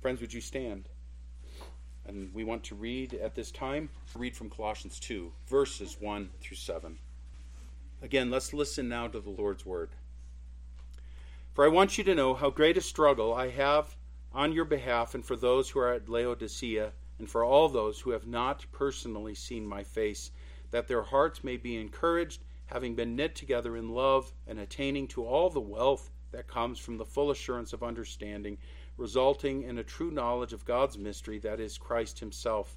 Friends, would you stand? And we want to read at this time, read from Colossians 2, verses 1 through 7. Again, let's listen now to the Lord's word. For I want you to know how great a struggle I have on your behalf and for those who are at Laodicea and for all those who have not personally seen my face, that their hearts may be encouraged, having been knit together in love and attaining to all the wealth that comes from the full assurance of understanding, resulting in a true knowledge of God's mystery, that is, Christ Himself,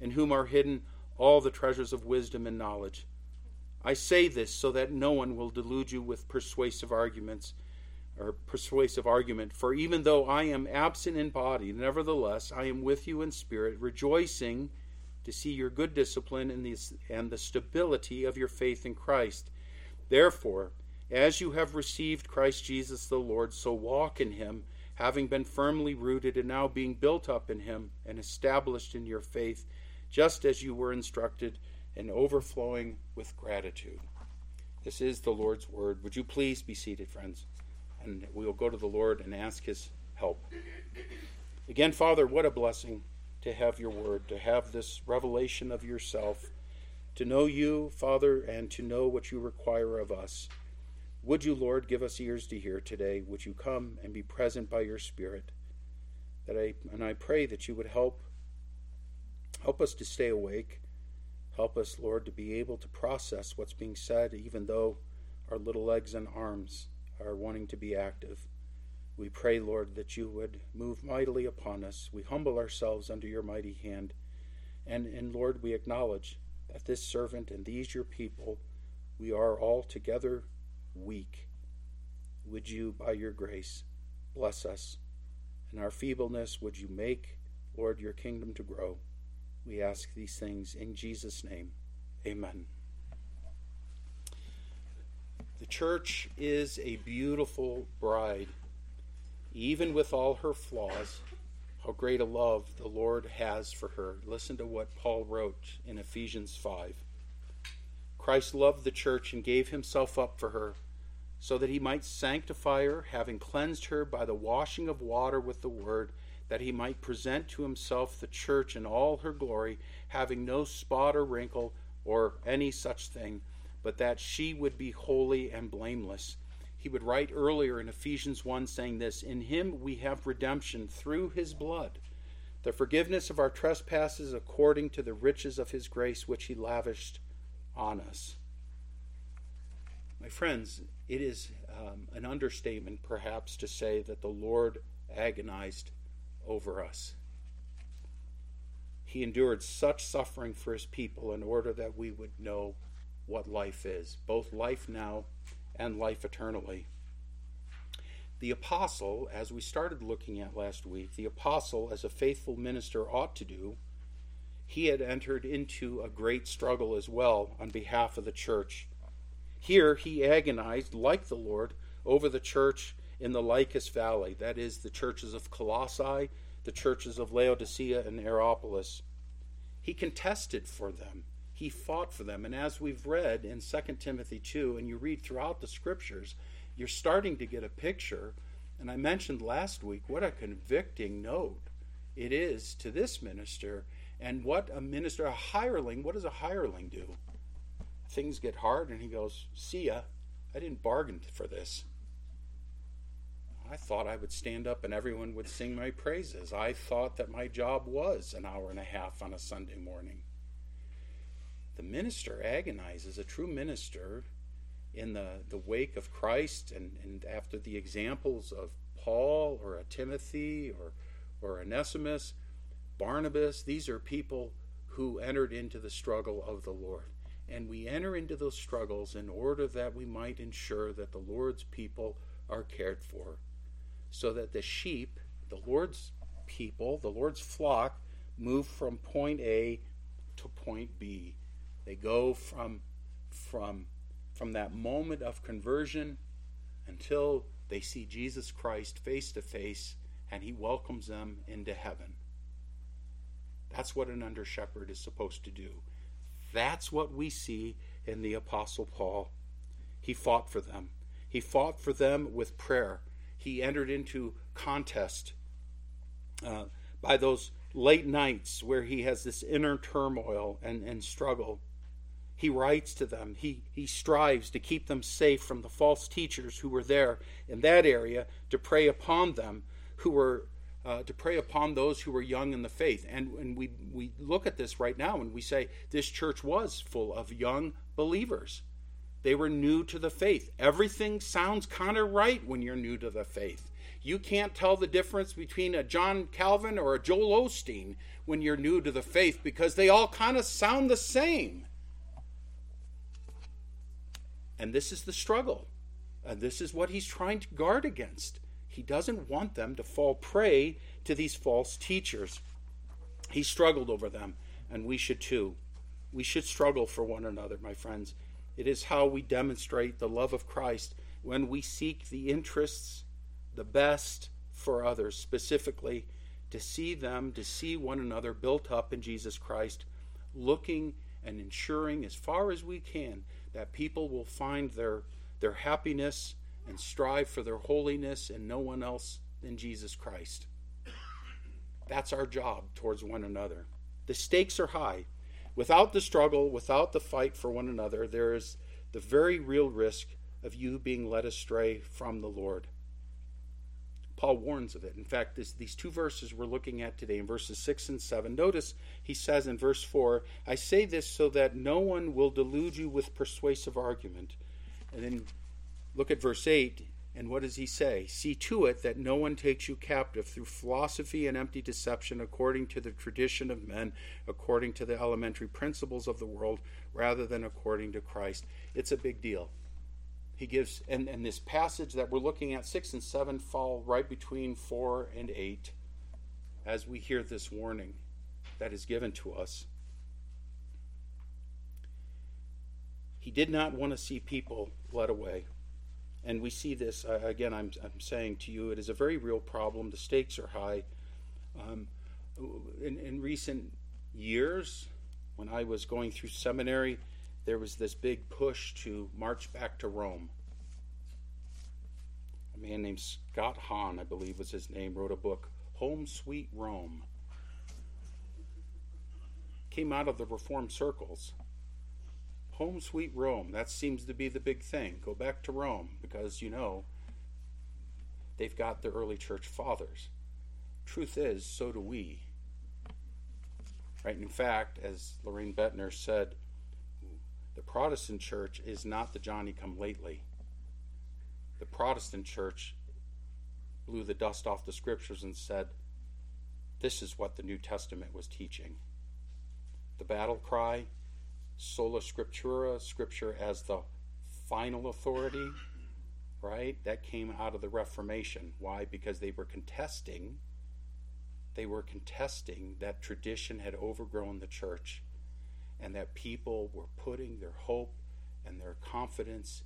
in whom are hidden all the treasures of wisdom and knowledge. I say this so that no one will delude you with persuasive arguments or persuasive argument. For even though I am absent in body, nevertheless I am with you in spirit, rejoicing to see your good discipline and the, and the stability of your faith in Christ. Therefore, as you have received Christ Jesus the Lord, so walk in him, having been firmly rooted and now being built up in him and established in your faith, just as you were instructed, and overflowing with gratitude. This is the Lord's word. Would you please be seated, friends? And we will go to the Lord and ask his help. Again, Father, what a blessing to have your word, to have this revelation of yourself, to know you, Father, and to know what you require of us. Would you, Lord, give us ears to hear today? Would you come and be present by your Spirit? That I and I pray that you would help help us to stay awake. Help us, Lord, to be able to process what's being said, even though our little legs and arms are wanting to be active. We pray, Lord, that you would move mightily upon us. We humble ourselves under your mighty hand. And, and Lord, we acknowledge that this servant and these your people, we are all together weak. Would you, by your grace, bless us? In our feebleness, would you make, Lord, your kingdom to grow? We ask these things in Jesus' name. Amen. The church is a beautiful bride, even with all her flaws. How great a love the Lord has for her. Listen to what Paul wrote in Ephesians 5. Christ loved the church and gave himself up for her, so that he might sanctify her, having cleansed her by the washing of water with the word, that he might present to himself the church in all her glory, having no spot or wrinkle or any such thing, but that she would be holy and blameless. He would write earlier in Ephesians 1 saying this In him we have redemption through his blood, the forgiveness of our trespasses according to the riches of his grace which he lavished on us. My friends, it is um, an understatement perhaps to say that the Lord agonized over us. He endured such suffering for his people in order that we would know what life is, both life now and life eternally. The apostle, as we started looking at last week, the apostle, as a faithful minister ought to do, he had entered into a great struggle as well on behalf of the church. Here he agonized, like the Lord, over the church in the Lycus Valley, that is, the churches of Colossae, the churches of Laodicea and Hierapolis. He contested for them. He fought for them. And as we've read in 2 Timothy 2, and you read throughout the scriptures, you're starting to get a picture. And I mentioned last week what a convicting note it is to this minister and what a minister, a hireling, what does a hireling do? Things get hard, and he goes, See ya. I didn't bargain for this. I thought I would stand up and everyone would sing my praises. I thought that my job was an hour and a half on a Sunday morning. The minister agonizes, a true minister, in the, the wake of Christ and, and after the examples of Paul or a Timothy or, or Onesimus Barnabas, these are people who entered into the struggle of the Lord. And we enter into those struggles in order that we might ensure that the Lord's people are cared for, so that the sheep, the Lord's people, the Lord's flock, move from point A to point B. They go from from from that moment of conversion until they see Jesus Christ face to face and he welcomes them into heaven. That's what an under shepherd is supposed to do. That's what we see in the Apostle Paul. He fought for them. He fought for them with prayer. He entered into contest uh, by those late nights where he has this inner turmoil and, and struggle. He writes to them. He, he strives to keep them safe from the false teachers who were there in that area to prey upon them, who were uh, to prey upon those who were young in the faith. And, and we, we look at this right now and we say this church was full of young believers. They were new to the faith. Everything sounds kind of right when you're new to the faith. You can't tell the difference between a John Calvin or a Joel Osteen when you're new to the faith because they all kind of sound the same. And this is the struggle. And this is what he's trying to guard against. He doesn't want them to fall prey to these false teachers. He struggled over them, and we should too. We should struggle for one another, my friends. It is how we demonstrate the love of Christ when we seek the interests, the best for others, specifically to see them, to see one another built up in Jesus Christ, looking and ensuring as far as we can that people will find their, their happiness and strive for their holiness and no one else than Jesus Christ. That's our job towards one another. The stakes are high. Without the struggle, without the fight for one another, there is the very real risk of you being led astray from the Lord. Paul warns of it. In fact, this, these two verses we're looking at today, in verses 6 and 7, notice he says in verse 4, I say this so that no one will delude you with persuasive argument. And then look at verse 8, and what does he say? See to it that no one takes you captive through philosophy and empty deception, according to the tradition of men, according to the elementary principles of the world, rather than according to Christ. It's a big deal. He gives, and, and this passage that we're looking at, 6 and 7, fall right between 4 and 8, as we hear this warning that is given to us. He did not want to see people led away. And we see this, uh, again, I'm, I'm saying to you, it is a very real problem. The stakes are high. Um, in, in recent years, when I was going through seminary, there was this big push to march back to Rome. A man named Scott Hahn, I believe was his name, wrote a book, Home Sweet Rome. Came out of the Reformed circles home sweet Rome. That seems to be the big thing. Go back to Rome because, you know, they've got the early church fathers. Truth is, so do we. Right? In fact, as Loraine Boettner said, the Protestant church is not the Johnny come lately. The Protestant church blew the dust off the scriptures and said, This is what the New Testament was teaching. The battle cry sola scriptura, scripture as the final authority, right? That came out of the Reformation. Why? Because they were contesting they were contesting that tradition had overgrown the church and that people were putting their hope and their confidence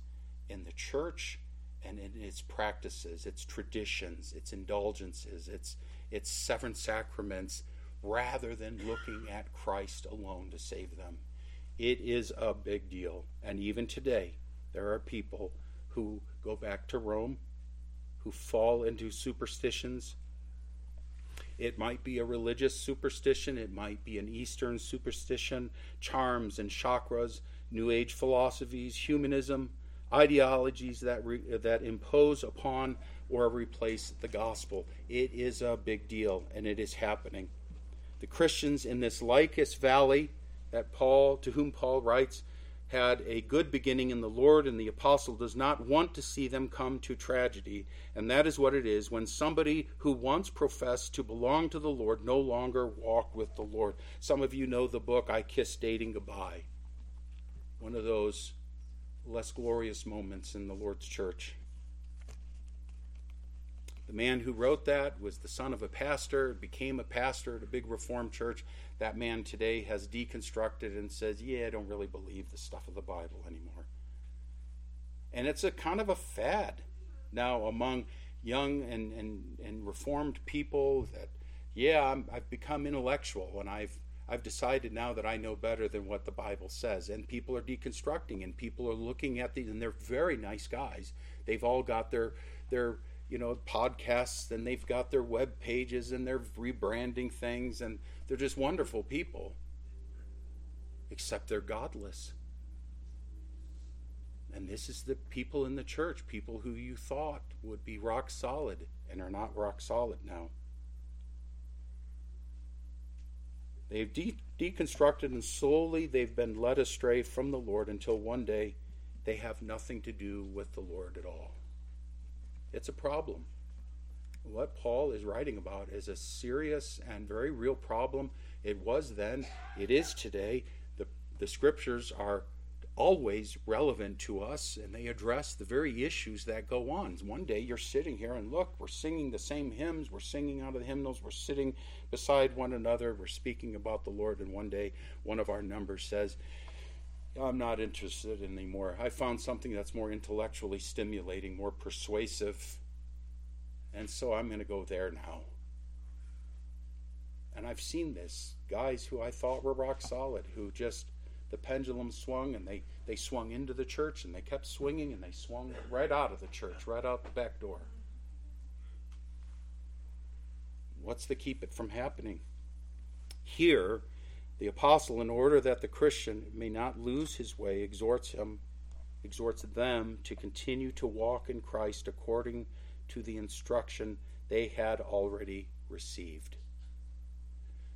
in the church and in its practices, its traditions, its indulgences, its its seven sacraments rather than looking at Christ alone to save them. It is a big deal. And even today, there are people who go back to Rome, who fall into superstitions. It might be a religious superstition, it might be an Eastern superstition, charms and chakras, New Age philosophies, humanism, ideologies that, re, that impose upon or replace the gospel. It is a big deal, and it is happening. The Christians in this Lycus Valley that Paul, to whom Paul writes, had a good beginning in the Lord, and the apostle does not want to see them come to tragedy. And that is what it is when somebody who once professed to belong to the Lord no longer walk with the Lord. Some of you know the book, I Kiss Dating Goodbye. One of those less glorious moments in the Lord's church. The man who wrote that was the son of a pastor, became a pastor at a big reformed church. That man today has deconstructed and says, Yeah, I don't really believe the stuff of the Bible anymore. And it's a kind of a fad now among young and, and, and reformed people that, yeah, i have become intellectual and I've I've decided now that I know better than what the Bible says. And people are deconstructing and people are looking at these, and they're very nice guys. They've all got their their you know, podcasts and they've got their web pages and they're rebranding things and they're just wonderful people. Except they're godless. And this is the people in the church, people who you thought would be rock solid and are not rock solid now. They've de- deconstructed and slowly they've been led astray from the Lord until one day they have nothing to do with the Lord at all. It's a problem. What Paul is writing about is a serious and very real problem. It was then, it is today. The, the scriptures are always relevant to us and they address the very issues that go on. One day you're sitting here and look, we're singing the same hymns, we're singing out of the hymnals, we're sitting beside one another, we're speaking about the Lord, and one day one of our numbers says, I'm not interested anymore. I found something that's more intellectually stimulating, more persuasive, and so I'm going to go there now. And I've seen this. Guys who I thought were rock solid, who just the pendulum swung and they, they swung into the church and they kept swinging and they swung right out of the church, right out the back door. What's to keep it from happening? Here, the apostle, in order that the Christian may not lose his way, exhorts him, exhorts them to continue to walk in Christ according to the instruction they had already received.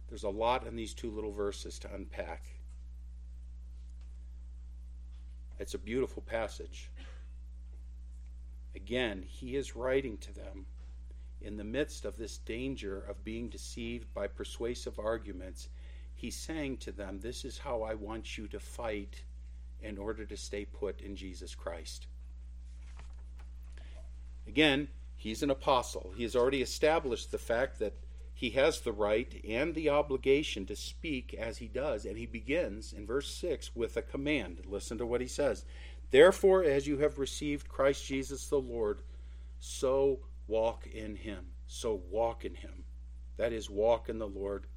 There's a lot in these two little verses to unpack. It's a beautiful passage. Again, he is writing to them in the midst of this danger of being deceived by persuasive arguments. He's saying to them, This is how I want you to fight in order to stay put in Jesus Christ. Again, he's an apostle. He has already established the fact that he has the right and the obligation to speak as he does. And he begins in verse 6 with a command. Listen to what he says. Therefore, as you have received Christ Jesus the Lord, so walk in him. So walk in him. That is, walk in the Lord.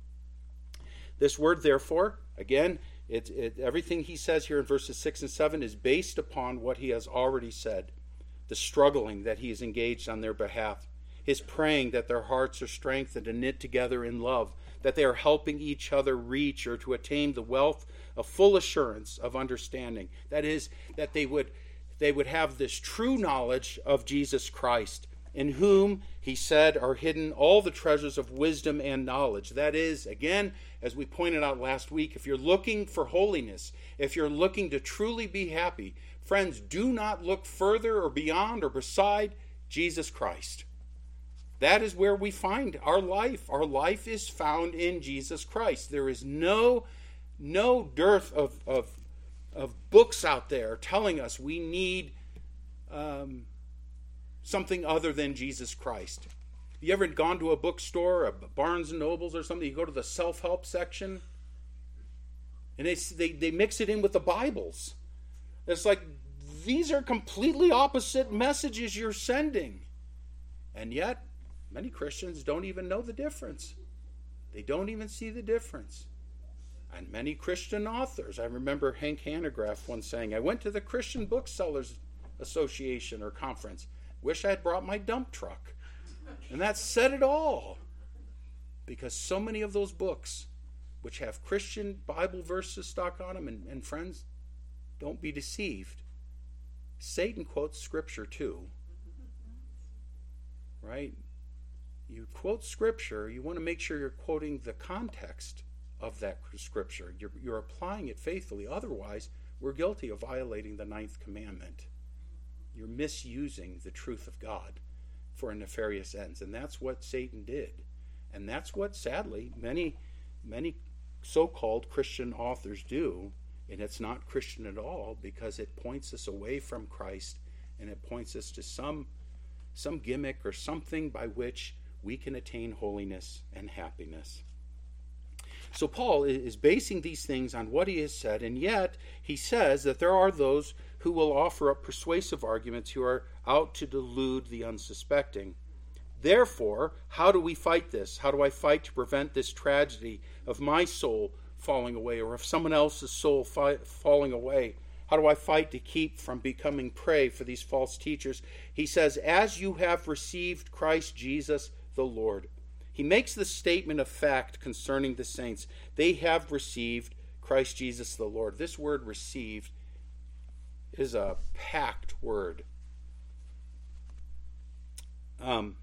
This word, therefore, again, it, it, everything he says here in verses 6 and 7 is based upon what he has already said, the struggling that he is engaged on their behalf his praying that their hearts are strengthened and knit together in love, that they are helping each other reach or to attain the wealth of full assurance of understanding. That is, that they would they would have this true knowledge of Jesus Christ, in whom, he said, are hidden all the treasures of wisdom and knowledge. That is, again, as we pointed out last week, if you're looking for holiness, if you're looking to truly be happy, friends, do not look further or beyond or beside Jesus Christ. That is where we find our life. Our life is found in Jesus Christ. There is no, no dearth of, of, of books out there telling us we need um, something other than Jesus Christ. You ever gone to a bookstore, a Barnes and Nobles or something? You go to the self help section, and they, they, they mix it in with the Bibles. It's like these are completely opposite messages you're sending. And yet, Many Christians don't even know the difference. They don't even see the difference. And many Christian authors, I remember Hank Hanegraaff once saying, I went to the Christian Booksellers Association or conference. Wish I had brought my dump truck. And that said it all. Because so many of those books, which have Christian Bible verses stuck on them, and, and friends, don't be deceived. Satan quotes scripture too. Right? you quote scripture, you want to make sure you're quoting the context of that scripture. You're, you're applying it faithfully. Otherwise, we're guilty of violating the ninth commandment. You're misusing the truth of God for nefarious ends. And that's what Satan did. And that's what, sadly, many, many so called Christian authors do. And it's not Christian at all because it points us away from Christ and it points us to some, some gimmick or something by which we can attain holiness and happiness. So, Paul is basing these things on what he has said, and yet he says that there are those who will offer up persuasive arguments who are out to delude the unsuspecting. Therefore, how do we fight this? How do I fight to prevent this tragedy of my soul falling away or of someone else's soul fi- falling away? How do I fight to keep from becoming prey for these false teachers? He says, As you have received Christ Jesus the Lord. He makes the statement of fact concerning the saints. They have received Christ Jesus the Lord. This word received is a packed word. Um,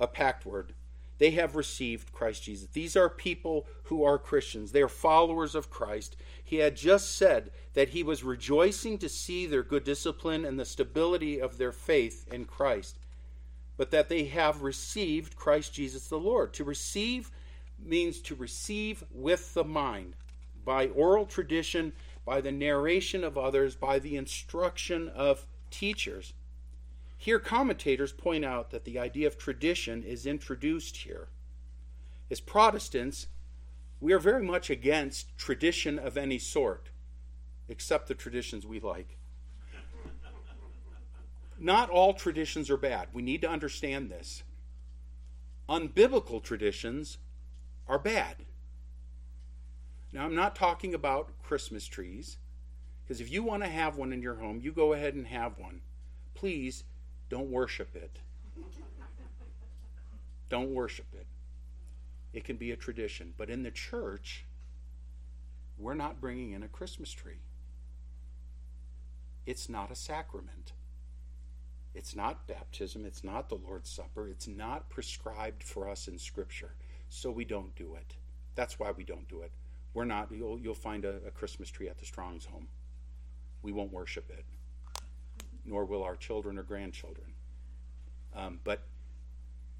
a packed word. They have received Christ Jesus. These are people who are Christians. They are followers of Christ. He had just said that he was rejoicing to see their good discipline and the stability of their faith in Christ, but that they have received Christ Jesus the Lord. To receive means to receive with the mind, by oral tradition, by the narration of others, by the instruction of teachers. Here, commentators point out that the idea of tradition is introduced here. As Protestants, we are very much against tradition of any sort, except the traditions we like. Not all traditions are bad. We need to understand this. Unbiblical traditions are bad. Now, I'm not talking about Christmas trees, because if you want to have one in your home, you go ahead and have one. Please don't worship it. Don't worship it. It can be a tradition. But in the church, we're not bringing in a Christmas tree. It's not a sacrament. It's not baptism. It's not the Lord's Supper. It's not prescribed for us in Scripture. So we don't do it. That's why we don't do it. We're not, you'll, you'll find a, a Christmas tree at the Strong's home. We won't worship it nor will our children or grandchildren. Um, but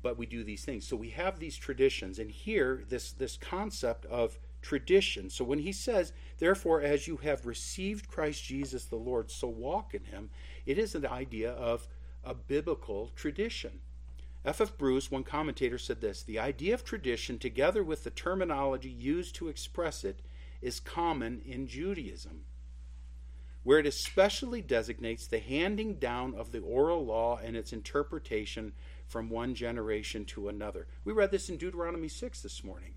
but we do these things. So we have these traditions, and here this this concept of tradition. So when he says, "Therefore, as you have received Christ Jesus the Lord, so walk in Him," it is an idea of a biblical tradition. F. F. Bruce, one commentator, said this The idea of tradition, together with the terminology used to express it, is common in Judaism where it especially designates the handing down of the oral law and its interpretation from one generation to another. We read this in Deuteronomy 6 this morning.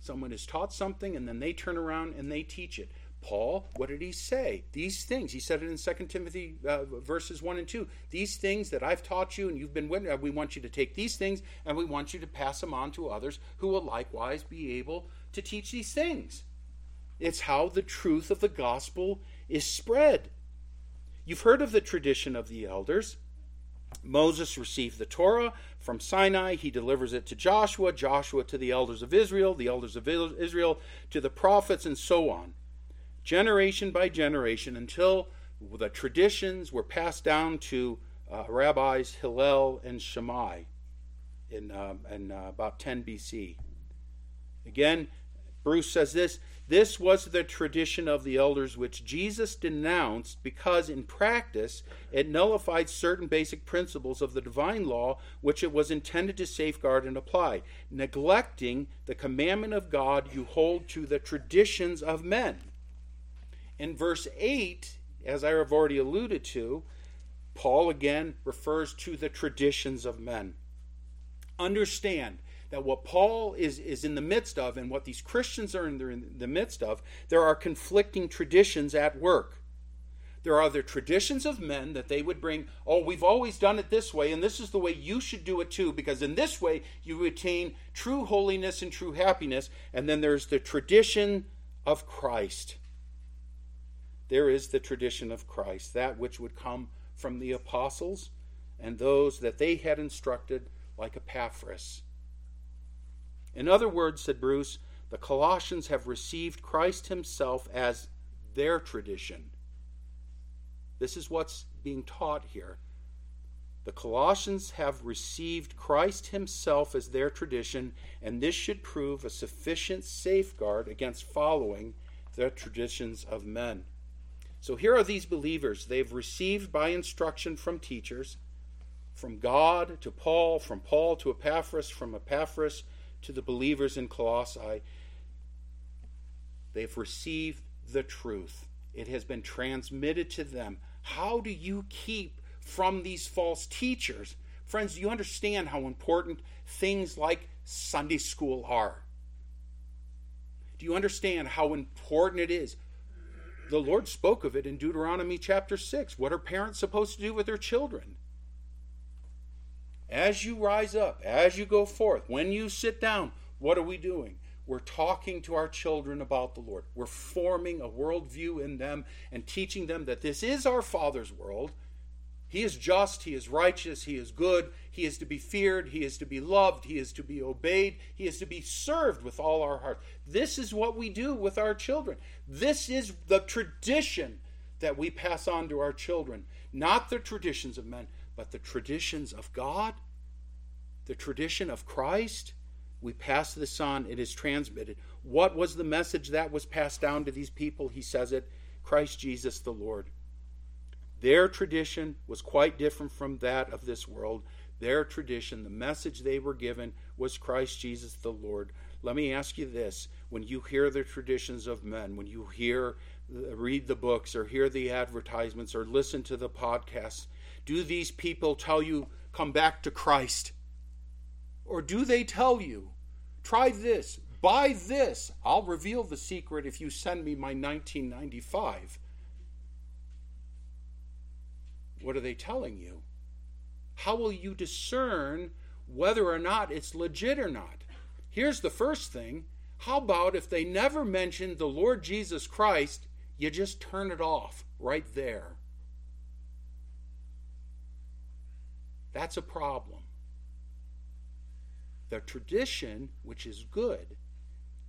Someone is taught something and then they turn around and they teach it. Paul, what did he say? These things, he said it in 2 Timothy uh, verses 1 and 2. These things that I've taught you and you've been with, we want you to take these things and we want you to pass them on to others who will likewise be able to teach these things. It's how the truth of the gospel is spread. You've heard of the tradition of the elders. Moses received the Torah from Sinai. He delivers it to Joshua, Joshua to the elders of Israel, the elders of Israel to the prophets, and so on. Generation by generation until the traditions were passed down to uh, rabbis Hillel and Shammai in, uh, in uh, about 10 BC. Again, Bruce says this this was the tradition of the elders which Jesus denounced because, in practice, it nullified certain basic principles of the divine law which it was intended to safeguard and apply. Neglecting the commandment of God, you hold to the traditions of men. In verse 8, as I have already alluded to, Paul again refers to the traditions of men. Understand that what Paul is, is in the midst of and what these Christians are in the, in the midst of, there are conflicting traditions at work. There are the traditions of men that they would bring, oh, we've always done it this way, and this is the way you should do it too, because in this way you attain true holiness and true happiness. And then there's the tradition of Christ. There is the tradition of Christ, that which would come from the apostles and those that they had instructed, like Epaphras in other words, said Bruce, the Colossians have received Christ Himself as their tradition. This is what's being taught here. The Colossians have received Christ Himself as their tradition, and this should prove a sufficient safeguard against following the traditions of men. So here are these believers. They've received by instruction from teachers, from God to Paul, from Paul to Epaphras, from Epaphras to the believers in Colossae. They've received the truth, it has been transmitted to them. How do you keep from these false teachers? Friends, you understand how important things like Sunday school are? Do you understand how important it is? The Lord spoke of it in Deuteronomy chapter 6. What are parents supposed to do with their children? As you rise up, as you go forth, when you sit down, what are we doing? We're talking to our children about the Lord. We're forming a worldview in them and teaching them that this is our Father's world. He is just, He is righteous, He is good, He is to be feared, He is to be loved, He is to be obeyed, He is to be served with all our heart. This is what we do with our children. This is the tradition that we pass on to our children. Not the traditions of men, but the traditions of God, the tradition of Christ we pass this on, it is transmitted. What was the message that was passed down to these people? He says it Christ Jesus the Lord. Their tradition was quite different from that of this world. Their tradition, the message they were given, was Christ Jesus the Lord. Let me ask you this when you hear the traditions of men, when you hear, uh, read the books, or hear the advertisements, or listen to the podcasts, do these people tell you, come back to Christ? Or do they tell you, Try this. Buy this. I'll reveal the secret if you send me my 1995. What are they telling you? How will you discern whether or not it's legit or not? Here's the first thing. How about if they never mention the Lord Jesus Christ, you just turn it off right there? That's a problem. The tradition, which is good,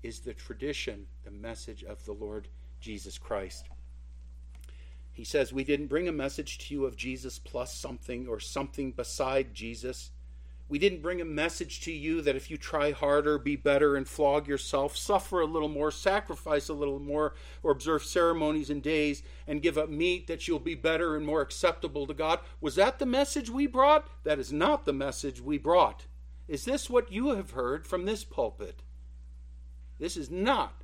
is the tradition, the message of the Lord Jesus Christ. He says, We didn't bring a message to you of Jesus plus something or something beside Jesus. We didn't bring a message to you that if you try harder, be better, and flog yourself, suffer a little more, sacrifice a little more, or observe ceremonies and days, and give up meat, that you'll be better and more acceptable to God. Was that the message we brought? That is not the message we brought. Is this what you have heard from this pulpit? This is not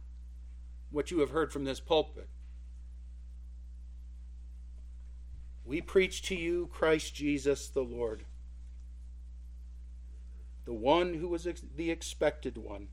what you have heard from this pulpit. We preach to you Christ Jesus the Lord, the one who was the expected one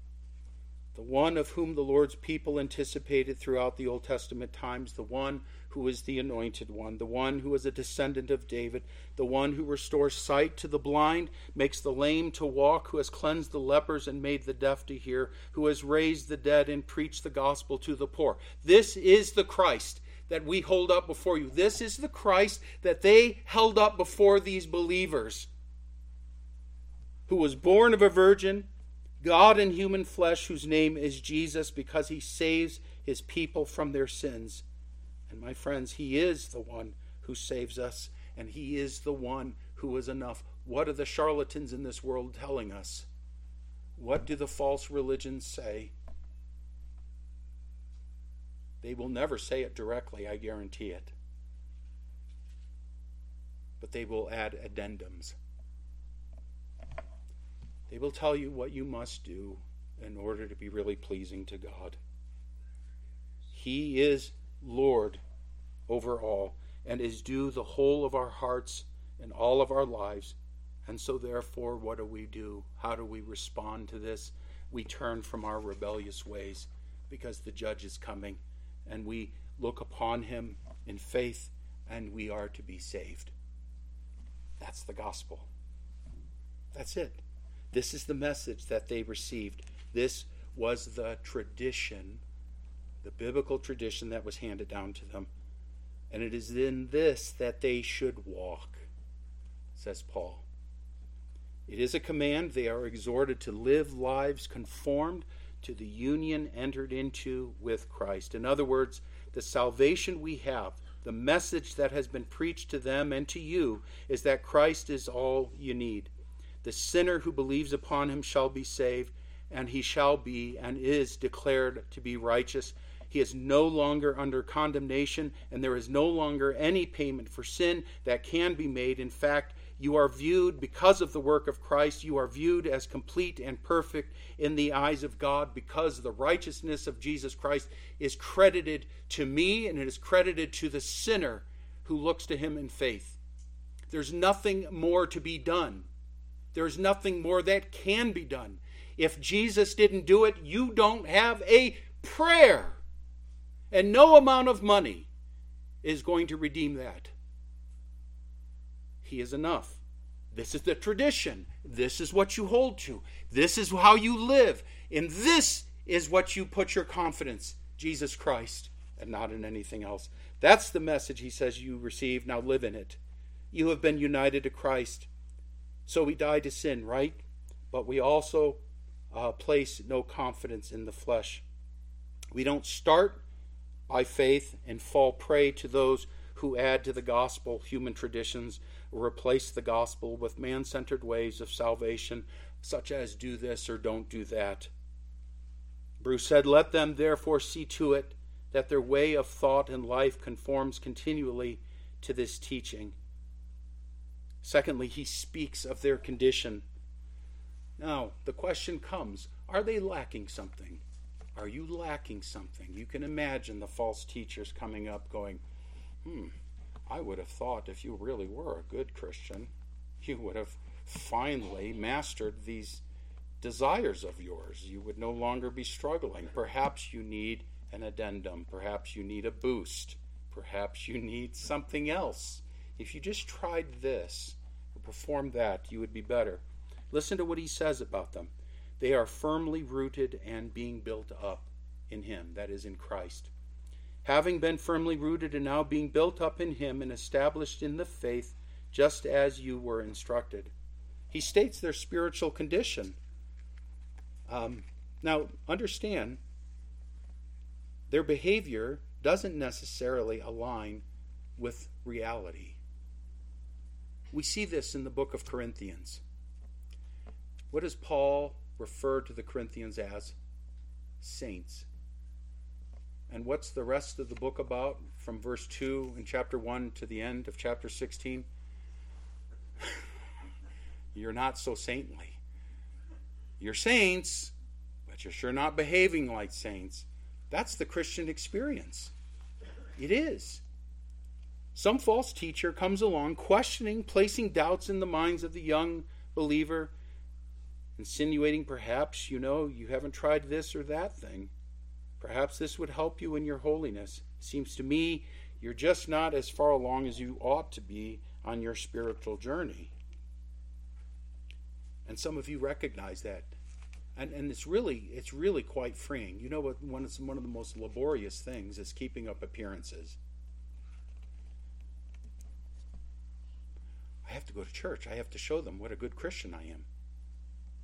the one of whom the Lord's people anticipated throughout the Old Testament times, the one who is the anointed one, the one who is a descendant of David, the one who restores sight to the blind, makes the lame to walk, who has cleansed the lepers and made the deaf to hear, who has raised the dead and preached the gospel to the poor. This is the Christ that we hold up before you. This is the Christ that they held up before these believers, who was born of a virgin God in human flesh, whose name is Jesus, because he saves his people from their sins. And my friends, he is the one who saves us, and he is the one who is enough. What are the charlatans in this world telling us? What do the false religions say? They will never say it directly, I guarantee it. But they will add addendums. They will tell you what you must do in order to be really pleasing to God. He is Lord over all and is due the whole of our hearts and all of our lives. And so, therefore, what do we do? How do we respond to this? We turn from our rebellious ways because the judge is coming, and we look upon him in faith, and we are to be saved. That's the gospel. That's it. This is the message that they received. This was the tradition, the biblical tradition that was handed down to them. And it is in this that they should walk, says Paul. It is a command. They are exhorted to live lives conformed to the union entered into with Christ. In other words, the salvation we have, the message that has been preached to them and to you, is that Christ is all you need. The sinner who believes upon him shall be saved, and he shall be and is declared to be righteous. He is no longer under condemnation, and there is no longer any payment for sin that can be made. In fact, you are viewed, because of the work of Christ, you are viewed as complete and perfect in the eyes of God because the righteousness of Jesus Christ is credited to me and it is credited to the sinner who looks to him in faith. There's nothing more to be done. There's nothing more that can be done. If Jesus didn't do it, you don't have a prayer. And no amount of money is going to redeem that. He is enough. This is the tradition. This is what you hold to. This is how you live. And this is what you put your confidence Jesus Christ and not in anything else. That's the message he says you receive. Now live in it. You have been united to Christ. So we die to sin, right? But we also uh, place no confidence in the flesh. We don't start by faith and fall prey to those who add to the gospel human traditions replace the gospel with man centered ways of salvation, such as do this or don't do that. Bruce said, Let them therefore see to it that their way of thought and life conforms continually to this teaching. Secondly, he speaks of their condition. Now, the question comes are they lacking something? Are you lacking something? You can imagine the false teachers coming up going, Hmm, I would have thought if you really were a good Christian, you would have finally mastered these desires of yours. You would no longer be struggling. Perhaps you need an addendum. Perhaps you need a boost. Perhaps you need something else. If you just tried this or performed that, you would be better. Listen to what he says about them. They are firmly rooted and being built up in him, that is, in Christ. Having been firmly rooted and now being built up in him and established in the faith, just as you were instructed. He states their spiritual condition. Um, now, understand, their behavior doesn't necessarily align with reality. We see this in the book of Corinthians. What does Paul refer to the Corinthians as? Saints. And what's the rest of the book about from verse 2 in chapter 1 to the end of chapter 16? You're not so saintly. You're saints, but you're sure not behaving like saints. That's the Christian experience. It is. Some false teacher comes along questioning, placing doubts in the minds of the young believer, insinuating perhaps, you know, you haven't tried this or that thing. Perhaps this would help you in your holiness. Seems to me you're just not as far along as you ought to be on your spiritual journey. And some of you recognize that. And, and it's really it's really quite freeing. You know what one of, one of the most laborious things is keeping up appearances. I have to go to church. I have to show them what a good Christian I am.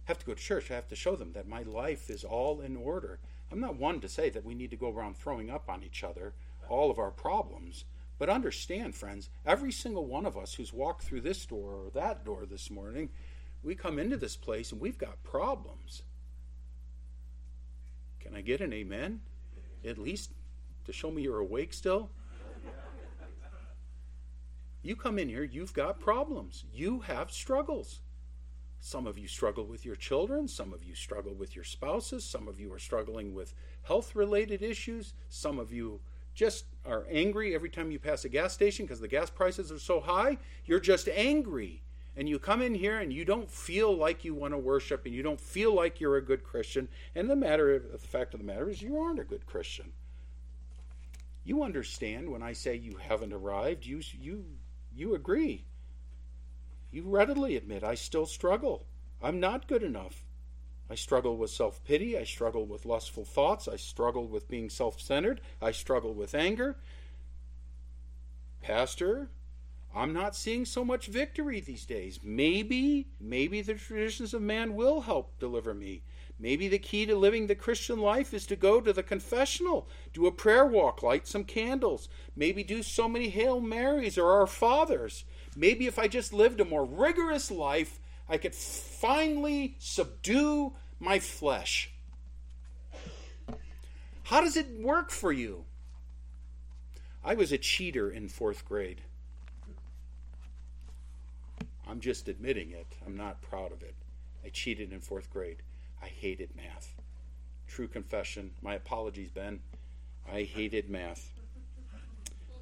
I have to go to church. I have to show them that my life is all in order. I'm not one to say that we need to go around throwing up on each other all of our problems. But understand, friends, every single one of us who's walked through this door or that door this morning, we come into this place and we've got problems. Can I get an amen? At least to show me you're awake still? You come in here, you've got problems. You have struggles. Some of you struggle with your children. Some of you struggle with your spouses. Some of you are struggling with health related issues. Some of you just are angry every time you pass a gas station because the gas prices are so high. You're just angry. And you come in here and you don't feel like you want to worship and you don't feel like you're a good Christian. And the matter of, the fact of the matter is you aren't a good Christian. You understand when I say you haven't arrived. You you you agree. You readily admit, I still struggle. I'm not good enough. I struggle with self pity. I struggle with lustful thoughts. I struggle with being self centered. I struggle with anger. Pastor, I'm not seeing so much victory these days. Maybe, maybe the traditions of man will help deliver me. Maybe the key to living the Christian life is to go to the confessional, do a prayer walk, light some candles, maybe do so many Hail Marys or Our Fathers. Maybe if I just lived a more rigorous life, I could finally subdue my flesh. How does it work for you? I was a cheater in fourth grade. I'm just admitting it. I'm not proud of it. I cheated in fourth grade. I hated math. True confession. My apologies, Ben. I hated math.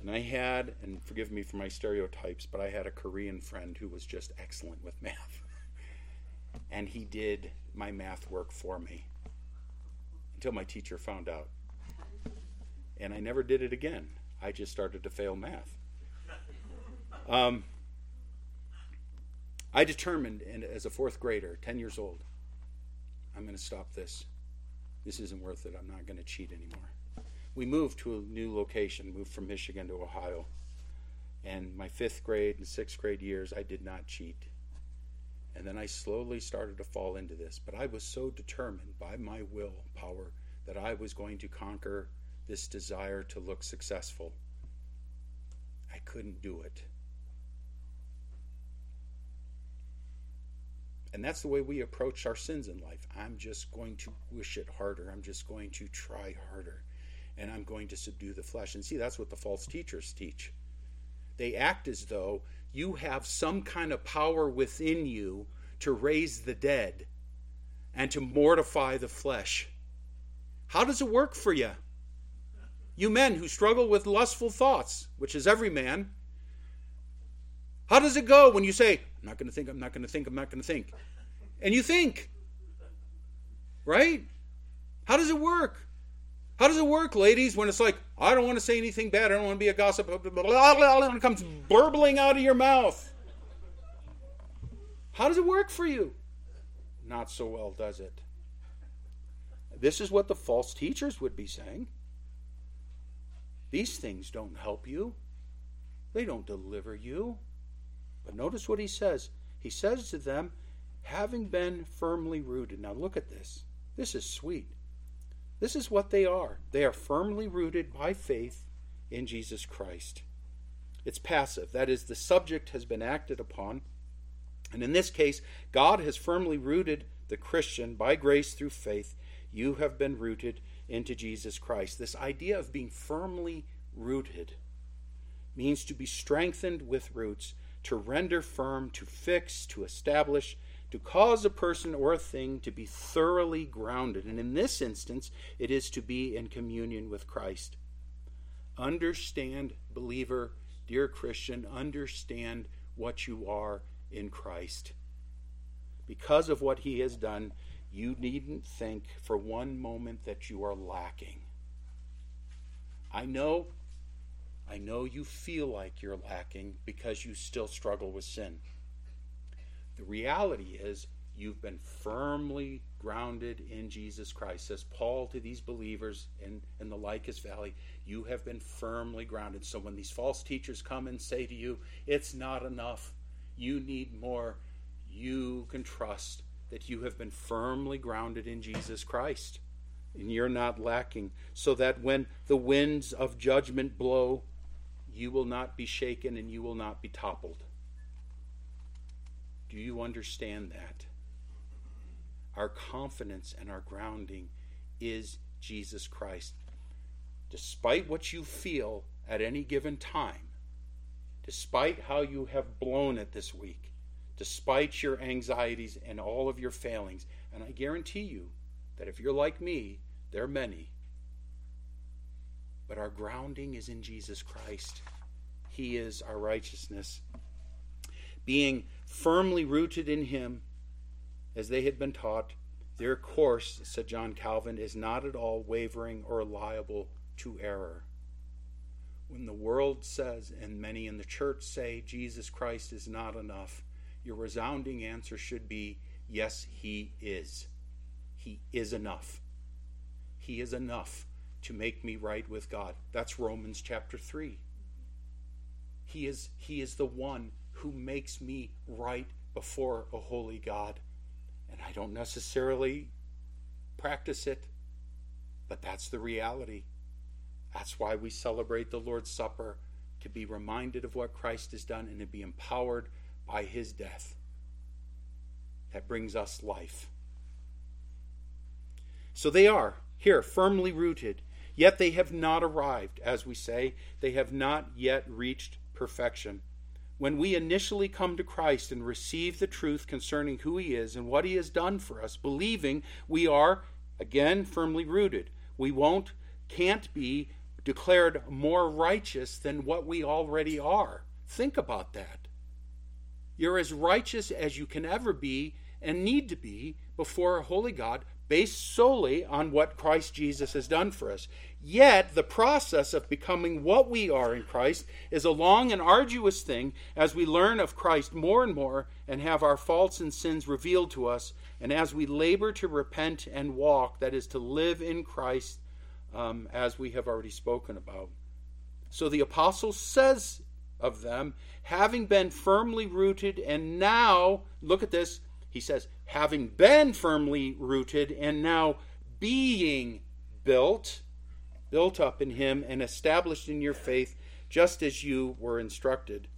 And I had, and forgive me for my stereotypes, but I had a Korean friend who was just excellent with math. and he did my math work for me until my teacher found out. and I never did it again. I just started to fail math. Um, I determined, and as a fourth grader, 10 years old, I'm going to stop this. This isn't worth it. I'm not going to cheat anymore. We moved to a new location, moved from Michigan to Ohio. And my fifth grade and sixth grade years, I did not cheat. And then I slowly started to fall into this. But I was so determined by my will power that I was going to conquer this desire to look successful. I couldn't do it. And that's the way we approach our sins in life. I'm just going to wish it harder. I'm just going to try harder. And I'm going to subdue the flesh. And see, that's what the false teachers teach. They act as though you have some kind of power within you to raise the dead and to mortify the flesh. How does it work for you? You men who struggle with lustful thoughts, which is every man, how does it go when you say, I'm not going to think, I'm not going to think, I'm not going to think? And you think. Right? How does it work? How does it work, ladies, when it's like, I don't want to say anything bad, I don't want to be a gossip, and it comes burbling out of your mouth? How does it work for you? Not so well, does it? This is what the false teachers would be saying. These things don't help you, they don't deliver you. But notice what he says. He says to them, having been firmly rooted. Now look at this. This is sweet. This is what they are. They are firmly rooted by faith in Jesus Christ. It's passive. That is, the subject has been acted upon. And in this case, God has firmly rooted the Christian by grace through faith. You have been rooted into Jesus Christ. This idea of being firmly rooted means to be strengthened with roots to render firm, to fix, to establish, to cause a person or a thing to be thoroughly grounded. And in this instance, it is to be in communion with Christ. Understand, believer, dear Christian, understand what you are in Christ. Because of what he has done, you needn't think for one moment that you are lacking. I know I know you feel like you're lacking because you still struggle with sin. The reality is, you've been firmly grounded in Jesus Christ. Says Paul to these believers in, in the Lycus Valley, you have been firmly grounded. So when these false teachers come and say to you, it's not enough, you need more, you can trust that you have been firmly grounded in Jesus Christ. And you're not lacking, so that when the winds of judgment blow, you will not be shaken and you will not be toppled. Do you understand that? Our confidence and our grounding is Jesus Christ. Despite what you feel at any given time, despite how you have blown it this week, despite your anxieties and all of your failings, and I guarantee you that if you're like me, there are many, but our grounding is in Jesus Christ. He is our righteousness. Being firmly rooted in Him, as they had been taught, their course, said John Calvin, is not at all wavering or liable to error. When the world says, and many in the church say, Jesus Christ is not enough, your resounding answer should be, yes, He is. He is enough. He is enough to make me right with God. That's Romans chapter 3. He is, he is the one who makes me right before a holy God. And I don't necessarily practice it, but that's the reality. That's why we celebrate the Lord's Supper, to be reminded of what Christ has done and to be empowered by his death. That brings us life. So they are here firmly rooted Yet they have not arrived, as we say, they have not yet reached perfection. When we initially come to Christ and receive the truth concerning who He is and what He has done for us, believing we are, again, firmly rooted. We won't, can't be declared more righteous than what we already are. Think about that. You're as righteous as you can ever be and need to be before a holy God based solely on what Christ Jesus has done for us. Yet, the process of becoming what we are in Christ is a long and arduous thing as we learn of Christ more and more and have our faults and sins revealed to us, and as we labor to repent and walk, that is, to live in Christ, um, as we have already spoken about. So the apostle says of them, having been firmly rooted, and now, look at this, he says, having been firmly rooted, and now being built built up in him and established in your faith, just as you were instructed.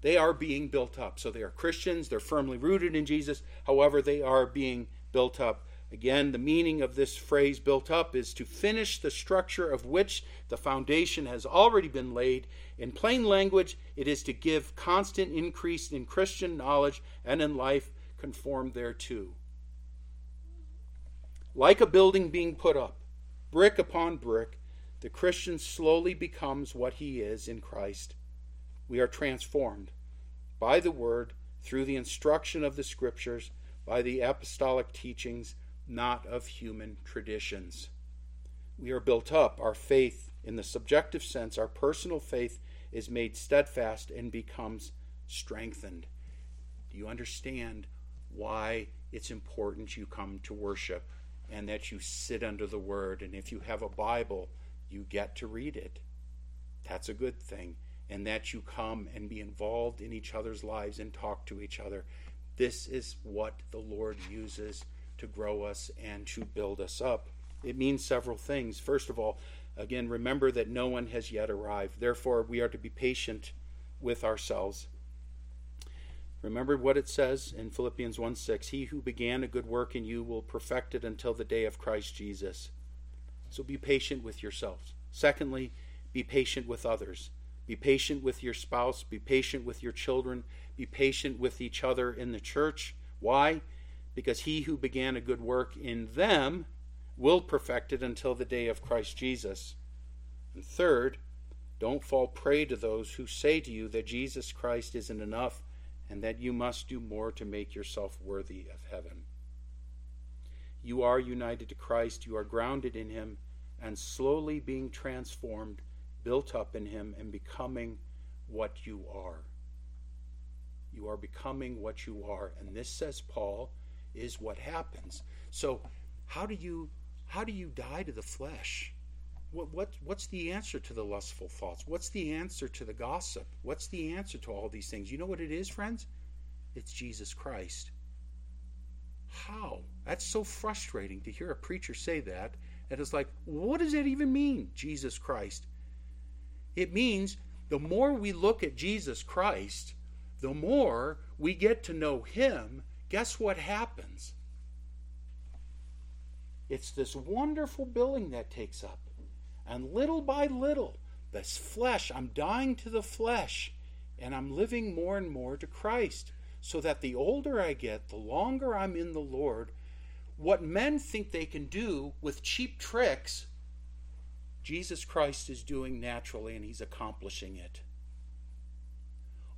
They are being built up. So they are Christians, they're firmly rooted in Jesus. However, they are being built up. Again, the meaning of this phrase built up is to finish the structure of which the foundation has already been laid. In plain language, it is to give constant increase in Christian knowledge and in life conformed thereto. Like a building being put up, brick upon brick, the Christian slowly becomes what he is in Christ. We are transformed by the Word, through the instruction of the Scriptures, by the apostolic teachings, not of human traditions. We are built up. Our faith, in the subjective sense, our personal faith, is made steadfast and becomes strengthened. Do you understand why it's important you come to worship? And that you sit under the Word. And if you have a Bible, you get to read it. That's a good thing. And that you come and be involved in each other's lives and talk to each other. This is what the Lord uses to grow us and to build us up. It means several things. First of all, again, remember that no one has yet arrived. Therefore, we are to be patient with ourselves Remember what it says in Philippians 1 6 He who began a good work in you will perfect it until the day of Christ Jesus. So be patient with yourselves. Secondly, be patient with others. Be patient with your spouse. Be patient with your children. Be patient with each other in the church. Why? Because he who began a good work in them will perfect it until the day of Christ Jesus. And third, don't fall prey to those who say to you that Jesus Christ isn't enough and that you must do more to make yourself worthy of heaven. You are united to Christ, you are grounded in Him, and slowly being transformed, built up in Him, and becoming what you are. You are becoming what you are. And this, says Paul, is what happens. So, how do you how do you die to the flesh? What, what, what's the answer to the lustful thoughts? What's the answer to the gossip? What's the answer to all these things? You know what it is, friends? It's Jesus Christ. How? That's so frustrating to hear a preacher say that. And it's like, what does that even mean, Jesus Christ? It means the more we look at Jesus Christ, the more we get to know Him. Guess what happens? It's this wonderful building that takes up. And little by little, this flesh, I'm dying to the flesh, and I'm living more and more to Christ. So that the older I get, the longer I'm in the Lord, what men think they can do with cheap tricks, Jesus Christ is doing naturally, and He's accomplishing it.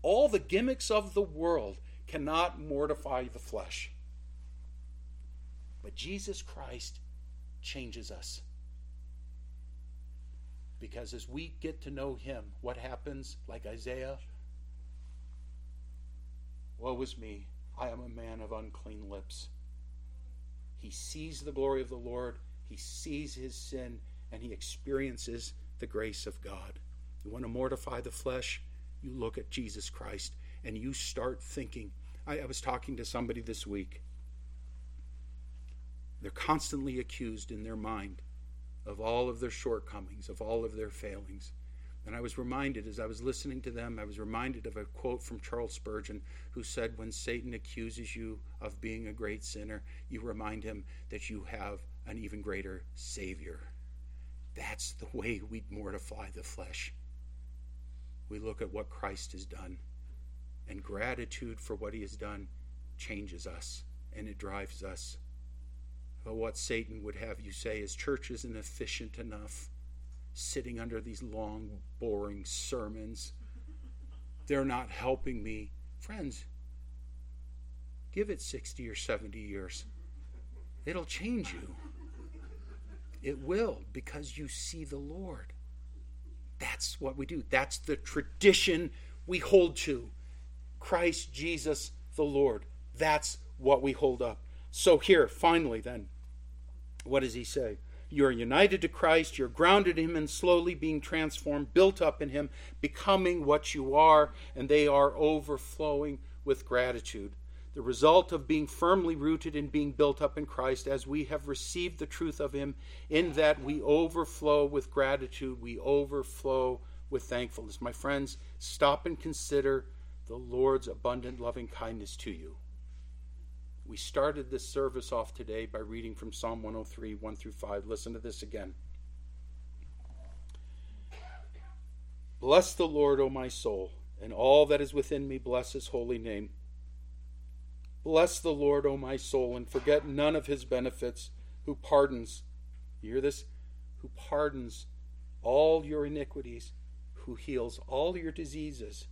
All the gimmicks of the world cannot mortify the flesh. But Jesus Christ changes us. Because as we get to know Him, what happens, like Isaiah? Woe is me, I am a man of unclean lips. He sees the glory of the Lord, he sees his sin, and he experiences the grace of God. You want to mortify the flesh? You look at Jesus Christ and you start thinking. I, I was talking to somebody this week. They're constantly accused in their mind of all of their shortcomings, of all of their failings. And I was reminded, as I was listening to them, I was reminded of a quote from Charles Spurgeon, who said, When Satan accuses you of being a great sinner, you remind him that you have an even greater Savior. That's the way we mortify the flesh. We look at what Christ has done, and gratitude for what he has done changes us, and it drives us what Satan would have you say is church isn't efficient enough, sitting under these long, boring sermons. They're not helping me. Friends, give it 60 or 70 years. It'll change you. It will because you see the Lord. That's what we do. That's the tradition we hold to. Christ Jesus the Lord. That's what we hold up. So, here, finally, then, what does he say? You're united to Christ, you're grounded in Him and slowly being transformed, built up in Him, becoming what you are, and they are overflowing with gratitude. The result of being firmly rooted and being built up in Christ as we have received the truth of Him, in that we overflow with gratitude, we overflow with thankfulness. My friends, stop and consider the Lord's abundant loving kindness to you. We started this service off today by reading from Psalm 103, 1 through 5. Listen to this again. Bless the Lord, O my soul, and all that is within me, bless his holy name. Bless the Lord, O my soul, and forget none of his benefits, who pardons, you hear this? Who pardons all your iniquities, who heals all your diseases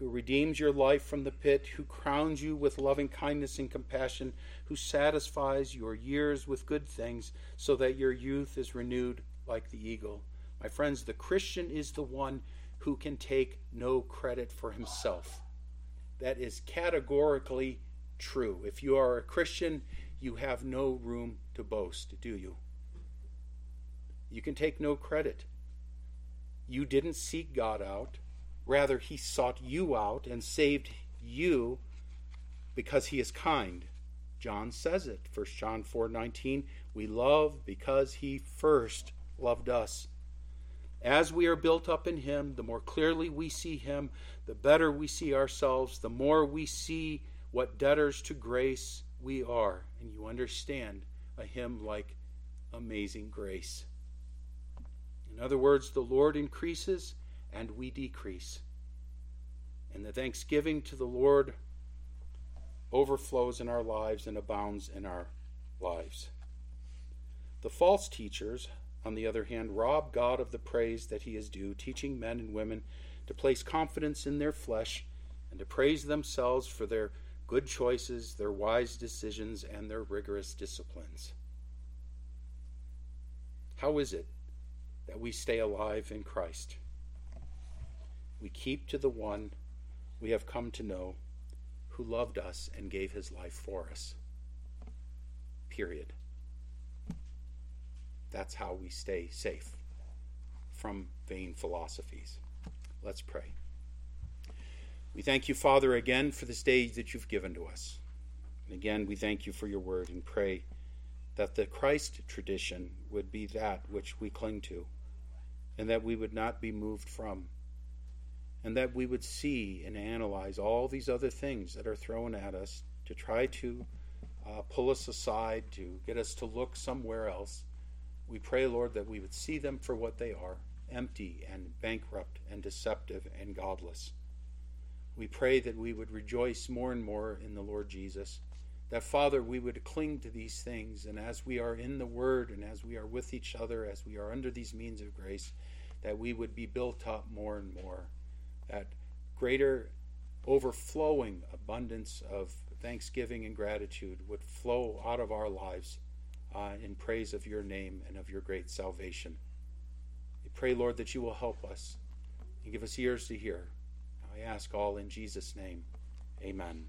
who redeems your life from the pit, who crowns you with loving kindness and compassion, who satisfies your years with good things, so that your youth is renewed like the eagle. My friends, the Christian is the one who can take no credit for himself. That is categorically true. If you are a Christian, you have no room to boast, do you? You can take no credit. You didn't seek God out. Rather, he sought you out and saved you because he is kind. John says it. 1 John 4:19, we love because he first loved us. As we are built up in him, the more clearly we see him, the better we see ourselves, the more we see what debtors to grace we are, and you understand a hymn like Amazing Grace. In other words, the Lord increases and we decrease. And the thanksgiving to the Lord overflows in our lives and abounds in our lives. The false teachers, on the other hand, rob God of the praise that he is due, teaching men and women to place confidence in their flesh and to praise themselves for their good choices, their wise decisions, and their rigorous disciplines. How is it that we stay alive in Christ? We keep to the one we have come to know who loved us and gave his life for us. Period. That's how we stay safe from vain philosophies. Let's pray. We thank you, Father, again for this day that you've given to us. And again, we thank you for your word and pray that the Christ tradition would be that which we cling to and that we would not be moved from and that we would see and analyze all these other things that are thrown at us to try to uh, pull us aside, to get us to look somewhere else. We pray, Lord, that we would see them for what they are empty and bankrupt and deceptive and godless. We pray that we would rejoice more and more in the Lord Jesus. That, Father, we would cling to these things, and as we are in the Word and as we are with each other, as we are under these means of grace, that we would be built up more and more that greater overflowing abundance of thanksgiving and gratitude would flow out of our lives uh, in praise of your name and of your great salvation. We pray, Lord, that you will help us and give us ears to hear. I ask all in Jesus' name. Amen.